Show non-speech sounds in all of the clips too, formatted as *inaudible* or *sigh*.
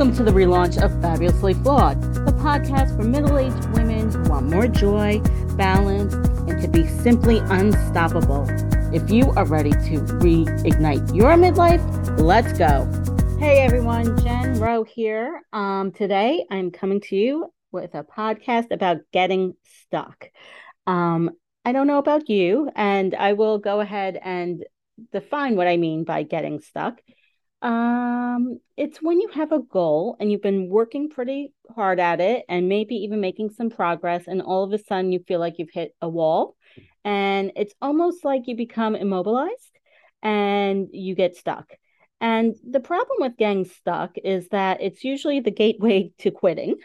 Welcome to the relaunch of Fabulously Flawed, the podcast for middle aged women who want more joy, balance, and to be simply unstoppable. If you are ready to reignite your midlife, let's go. Hey everyone, Jen Roe here. Um, today I'm coming to you with a podcast about getting stuck. Um, I don't know about you, and I will go ahead and define what I mean by getting stuck. Um, it's when you have a goal and you've been working pretty hard at it and maybe even making some progress, and all of a sudden you feel like you've hit a wall, and it's almost like you become immobilized and you get stuck. And the problem with getting stuck is that it's usually the gateway *laughs* to quitting,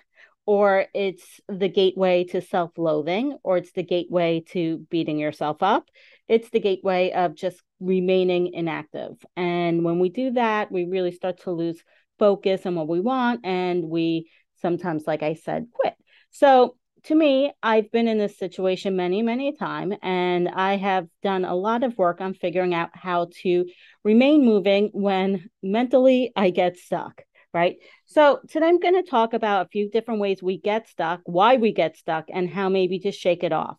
or it's the gateway to self loathing, or it's the gateway to beating yourself up. It's the gateway of just remaining inactive. And when we do that, we really start to lose focus on what we want. And we sometimes, like I said, quit. So to me, I've been in this situation many, many a time, and I have done a lot of work on figuring out how to remain moving when mentally I get stuck. Right. So today I'm going to talk about a few different ways we get stuck, why we get stuck, and how maybe to shake it off.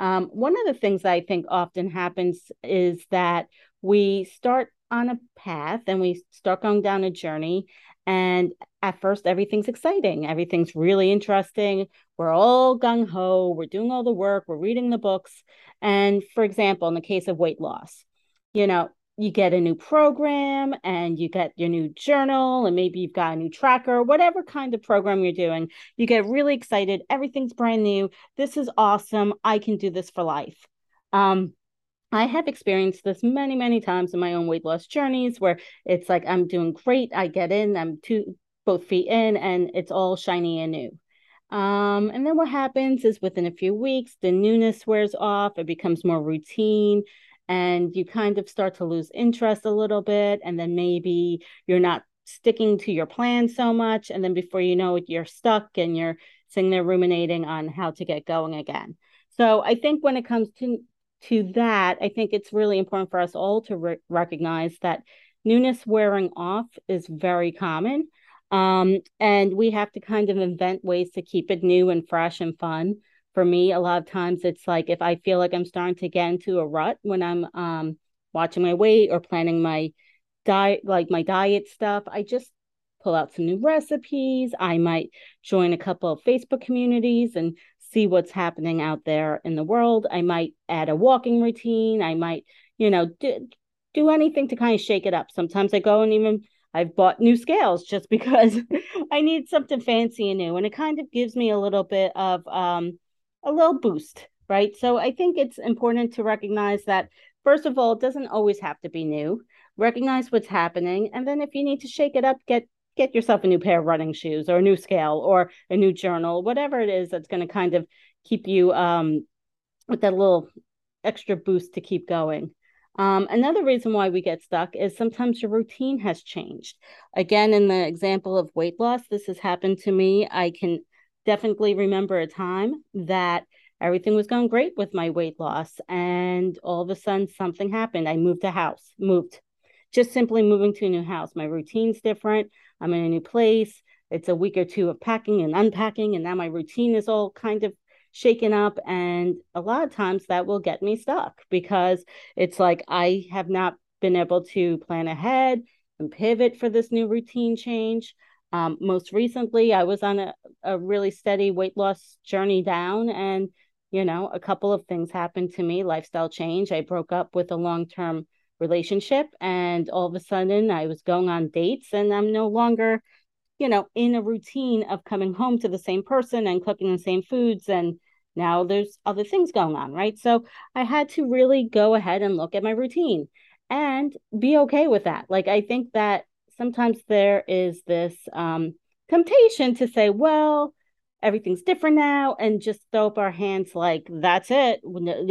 Um, one of the things I think often happens is that we start on a path and we start going down a journey. And at first, everything's exciting, everything's really interesting. We're all gung ho, we're doing all the work, we're reading the books. And for example, in the case of weight loss, you know, you get a new program and you get your new journal and maybe you've got a new tracker whatever kind of program you're doing you get really excited everything's brand new this is awesome i can do this for life um, I have experienced this many, many times in my own weight loss journeys where it's like I'm doing great. I get in, I'm two both feet in, and it's all shiny and new. Um, and then what happens is within a few weeks, the newness wears off, it becomes more routine and you kind of start to lose interest a little bit and then maybe you're not sticking to your plan so much and then before you know it you're stuck and you're sitting there ruminating on how to get going again. So i think when it comes to to that i think it's really important for us all to re- recognize that newness wearing off is very common um, and we have to kind of invent ways to keep it new and fresh and fun for me, a lot of times it's like if I feel like I'm starting to get into a rut when I'm um, watching my weight or planning my diet, like my diet stuff, I just pull out some new recipes. I might join a couple of Facebook communities and see what's happening out there in the world. I might add a walking routine. I might, you know, do, do anything to kind of shake it up. Sometimes I go and even I've bought new scales just *laughs* because I need something fancy and new. And it kind of gives me a little bit of um, a little boost, right? So I think it's important to recognize that, first of all, it doesn't always have to be new. Recognize what's happening. And then if you need to shake it up, get get yourself a new pair of running shoes or a new scale or a new journal, whatever it is that's going to kind of keep you um, with that little extra boost to keep going. Um, another reason why we get stuck is sometimes your routine has changed. Again, in the example of weight loss, this has happened to me. I can definitely remember a time that everything was going great with my weight loss and all of a sudden something happened. I moved a house moved just simply moving to a new house. My routine's different. I'm in a new place. It's a week or two of packing and unpacking and now my routine is all kind of shaken up and a lot of times that will get me stuck because it's like i have not been able to plan ahead and pivot for this new routine change um, most recently, I was on a, a really steady weight loss journey down, and you know, a couple of things happened to me lifestyle change. I broke up with a long term relationship, and all of a sudden, I was going on dates, and I'm no longer, you know, in a routine of coming home to the same person and cooking the same foods. And now there's other things going on, right? So I had to really go ahead and look at my routine and be okay with that. Like, I think that sometimes there is this um, temptation to say, well, everything's different now, and just throw up our hands like, that's it,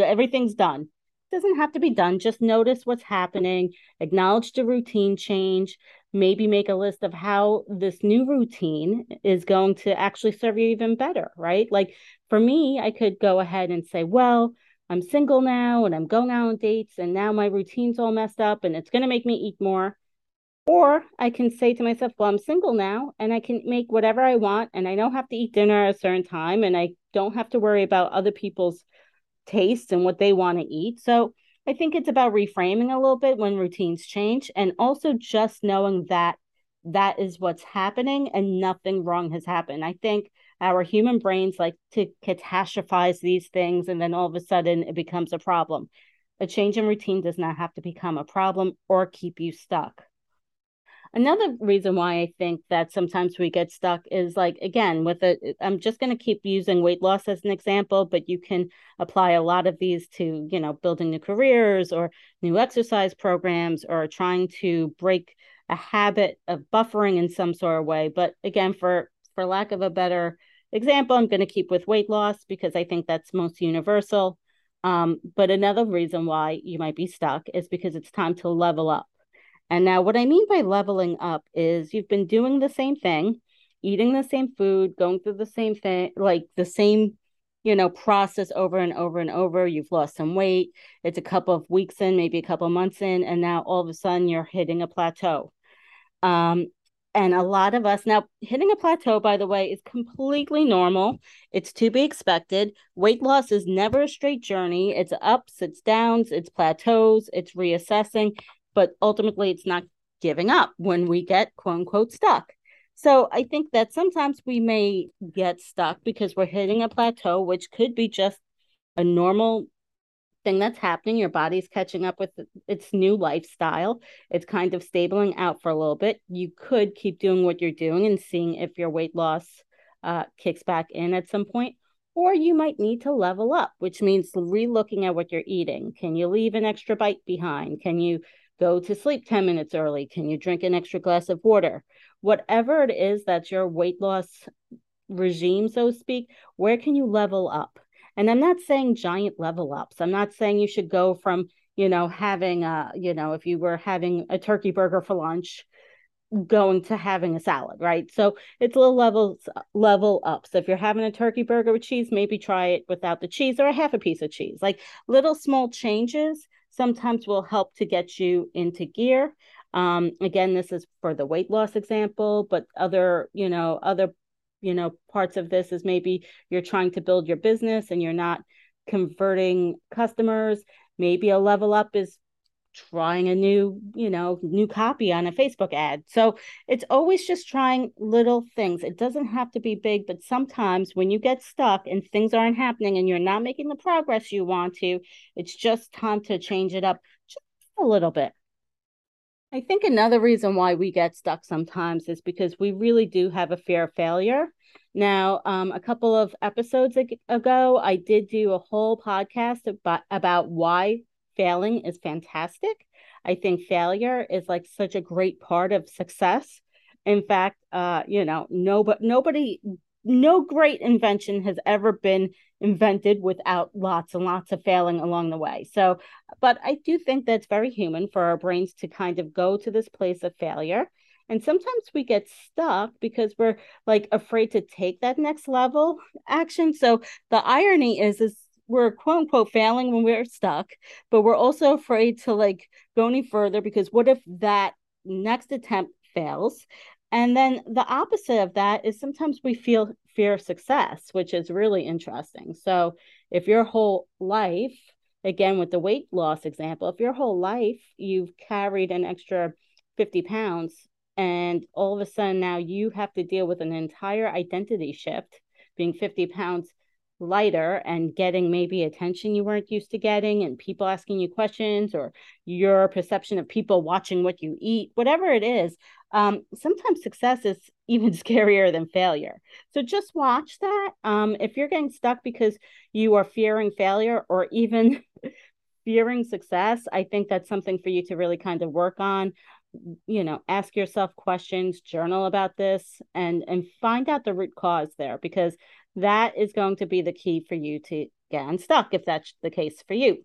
everything's done. Doesn't have to be done. Just notice what's happening, acknowledge the routine change, maybe make a list of how this new routine is going to actually serve you even better, right? Like for me, I could go ahead and say, well, I'm single now and I'm going out on dates and now my routine's all messed up and it's going to make me eat more Or I can say to myself, well, I'm single now and I can make whatever I want and I don't have to eat dinner at a certain time and I don't have to worry about other people's tastes and what they want to eat. So I think it's about reframing a little bit when routines change and also just knowing that that is what's happening and nothing wrong has happened. I think our human brains like to catastrophize these things and then all of a sudden it becomes a problem. A change in routine does not have to become a problem or keep you stuck. Another reason why I think that sometimes we get stuck is like, again, with a, I'm just going to keep using weight loss as an example, but you can apply a lot of these to, you know, building new careers or new exercise programs or trying to break a habit of buffering in some sort of way. But again, for, for lack of a better example, I'm going to keep with weight loss because I think that's most universal. Um, but another reason why you might be stuck is because it's time to level up and now, what I mean by leveling up is you've been doing the same thing, eating the same food, going through the same thing, like the same, you know, process over and over and over. You've lost some weight. It's a couple of weeks in, maybe a couple of months in, and now all of a sudden you're hitting a plateau. Um, and a lot of us now hitting a plateau, by the way, is completely normal. It's to be expected. Weight loss is never a straight journey. It's ups, it's downs, it's plateaus, it's reassessing but ultimately it's not giving up when we get quote unquote stuck. So I think that sometimes we may get stuck because we're hitting a plateau, which could be just a normal thing that's happening. Your body's catching up with its new lifestyle. It's kind of stabling out for a little bit. You could keep doing what you're doing and seeing if your weight loss uh, kicks back in at some point. Or you might need to level up, which means relooking at what you're eating. Can you leave an extra bite behind? Can you go to sleep 10 minutes early? Can you drink an extra glass of water? Whatever it is that's your weight loss regime, so to speak, where can you level up? And I'm not saying giant level ups. I'm not saying you should go from, you know, having a, you know, if you were having a turkey burger for lunch, going to having a salad, right? So it's a little levels level up. So if you're having a turkey burger with cheese, maybe try it without the cheese or a half a piece of cheese. Like little small changes sometimes will help to get you into gear. Um, again, this is for the weight loss example, but other, you know, other, you know, parts of this is maybe you're trying to build your business and you're not converting customers. Maybe a level up is trying a new, you know, new copy on a Facebook ad. So it's always just trying little things. It doesn't have to be big, but sometimes when you get stuck and things aren't happening and you're not making the progress you want to, it's just time to change it up just a little bit. I think another reason why we get stuck sometimes is because we really do have a fear of failure. Now, um, a couple of episodes ago, I did do a whole podcast about, about why failing is fantastic. I think failure is like such a great part of success. In fact, uh, you know, no, but nobody, no great invention has ever been invented without lots and lots of failing along the way. So, but I do think that's very human for our brains to kind of go to this place of failure. And sometimes we get stuck because we're like afraid to take that next level action. So the irony is, is we're quote unquote failing when we're stuck, but we're also afraid to like go any further because what if that next attempt fails? And then the opposite of that is sometimes we feel fear of success, which is really interesting. So if your whole life, again with the weight loss example, if your whole life you've carried an extra 50 pounds and all of a sudden now you have to deal with an entire identity shift being 50 pounds lighter and getting maybe attention you weren't used to getting and people asking you questions or your perception of people watching what you eat whatever it is um, sometimes success is *laughs* even scarier than failure. So just watch that. Um, if you're getting stuck because you are fearing failure or even *laughs* fearing success i think that's something for you to really kind of work on. You know ask yourself questions journal about this and and find out the root cause there because that is going to be the key for you to get unstuck if that's the case for you.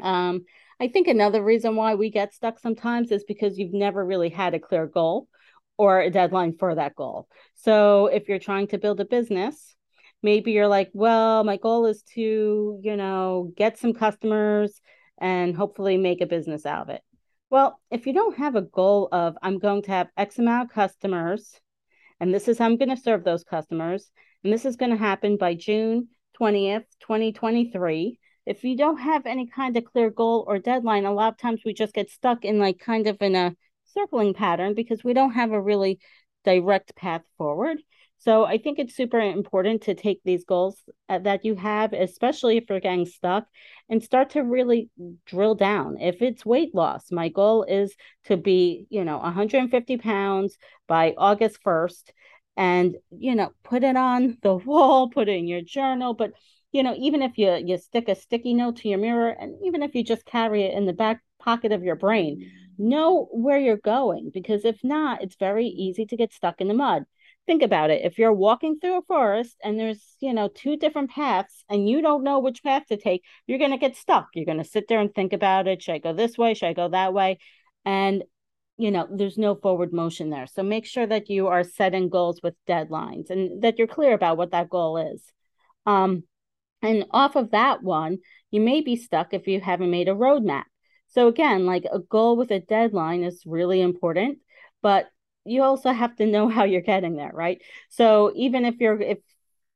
Um, I think another reason why we get stuck sometimes is because you've never really had a clear goal or a deadline for that goal. So if you're trying to build a business, maybe you're like, well, my goal is to, you know, get some customers and hopefully make a business out of it. Well, if you don't have a goal of, I'm going to have X amount of customers, and this is how I'm going to serve those customers, and this is going to happen by June 20th, 2023. If you don't have any kind of clear goal or deadline, a lot of times we just get stuck in like kind of in a circling pattern because we don't have a really direct path forward. So I think it's super important to take these goals uh, that you have, especially if you're getting stuck, and start to really drill down. If it's weight loss, my goal is to be, you know, 150 pounds by August 1st and, you know, put it on the wall, put it in your journal. But, you know, even if you, you stick a sticky note to your mirror, and even if you just carry it in the back pocket of your brain, know where you're going because if not, it's very easy to get stuck in the mud. Think about it. If you're walking through a forest and there's you know two different paths and you don't know which path to take you're going to get stuck. You're going to sit there and think about it. Should i go this way? Should i go that way? And you know there's no forward motion there so make sure that you are setting goals with deadlines and that you're clear about what that goal is um and off of that one you may be stuck if you haven't made a roadmap so again like a goal with a deadline is really important but you also have to know *laughs* how you're getting there, right? So even if you're if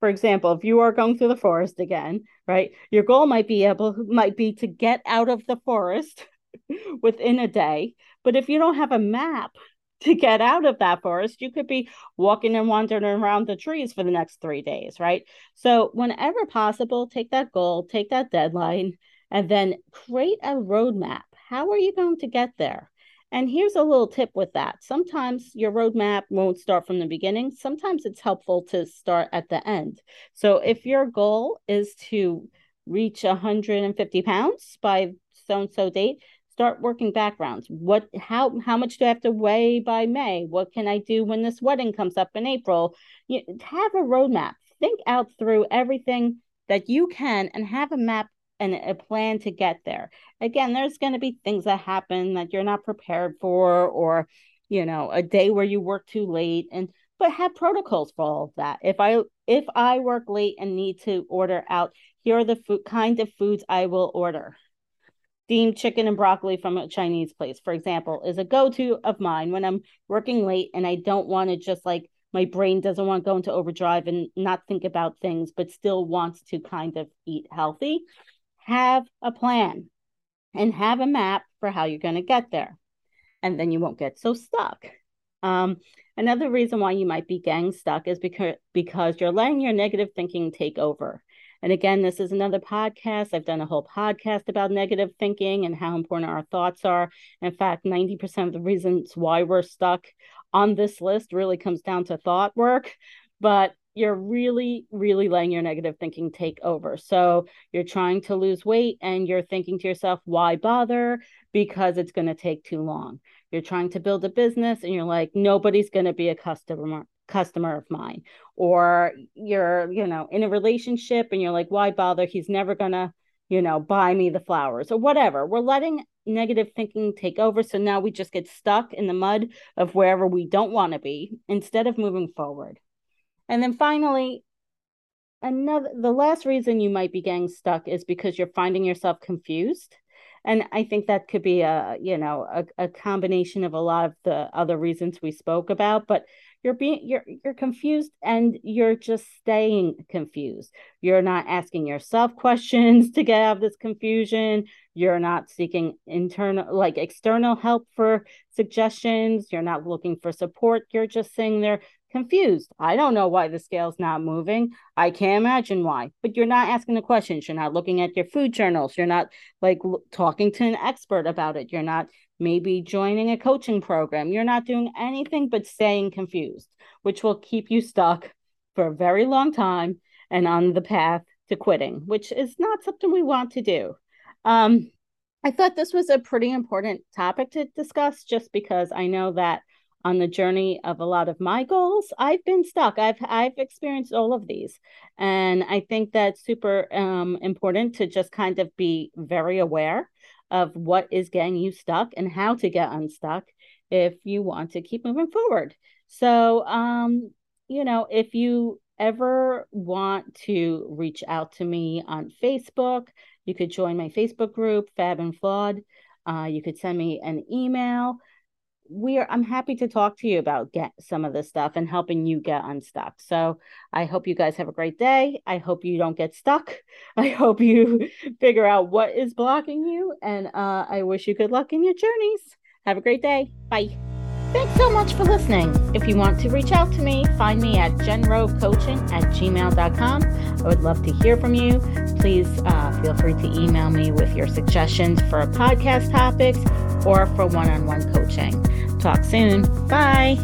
for example, if you are going through the forest again, right? Your goal might be able might be to get out of the forest *laughs* *laughs* within a day, but if you don't have a map *laughs* to get out of that forest, you could be walking and wandering around the trees for the next 3 days, right? So whenever possible, take that goal, take that deadline and then create a roadmap. How are you going to get there? And here's a little tip with that. Sometimes your roadmap won't start from the beginning. Sometimes it's helpful to start at the end. So if your goal is to reach 150 pounds by so and so date, start working backgrounds. What how how much do I have to weigh by May? What can I do when this wedding comes up in April? You have a roadmap. Think out through everything that you can and have a map and a plan to get there. Again, there's going to be things that happen that you're not prepared for, or you know, a day where you work too late, and but have protocols for all of that. If I if I work late and need to order out, here are the food kind of foods I will order. Steamed chicken and broccoli from a Chinese place, for example, is a go-to of mine when I'm working late and I don't want to just like my brain doesn't want to go into overdrive and not think about things, but still wants to kind of eat healthy have a plan and have a map for how you're going to get there. And then you won't get so stuck. Um, another reason why you might be gang stuck is because because you're letting your negative thinking take over. And again, this is another podcast. I've done a whole podcast about negative thinking and how important our thoughts are. In fact, 90% of the reasons why we're stuck on this list really comes down to thought work. But you're really, really letting your negative thinking take over. So you're trying to lose weight and you're thinking to yourself, why bother? Because it's going to take too long. You're trying to build a business and you're like, nobody's going to be a customer customer of mine or you're you know in a relationship and you're like why bother? He's never gonna you know buy me the flowers or whatever. We're letting negative thinking take over so now we just get stuck in the mud of wherever we don't want to be instead of moving forward. And then finally, another the last reason you might be getting stuck is because you're finding yourself confused. And I think that could be a, you know, a, a combination of a lot of the other reasons we spoke about, but you're being you're you're confused and you're just staying confused you're not asking yourself questions *laughs* to get out of this confusion you're not seeking internal like external help for suggestions you're not looking for support you're just saying there confused. I don't know why the scale's not moving. I can't imagine why. But you're not asking the questions. You're not looking at your food journals. You're not like talking to an expert about it. You're not maybe joining a coaching program. You're not doing anything but staying confused, which will keep you stuck for a very long time and on the path to quitting, which is not something we want to do. Um, I thought this was a pretty important topic to discuss just because I know that on the journey of a lot of my goals i've been stuck i've i've experienced all of these and i think that's super um, important to just kind of be very aware of what is getting you stuck and how to get unstuck if you want to keep moving forward so um you know if you ever want to reach out to me on facebook you could join my facebook group fab and flawed Uh, you could send me an email. We are I'm happy to talk to you about get some of this stuff and helping you get unstuck. So I hope you guys have a great day. I hope you don't get stuck. *laughs* I hope you *laughs* figure out what is blocking you. And uh, I wish you good luck in your journeys. Have a great day. Bye. Thanks so much for listening. If you want to reach out to me, find me at jenroecoaching at gmail.com. I would love to hear from you. Please uh, feel free to email me with your suggestions for podcast topics or for one on one coaching. Talk soon. Bye.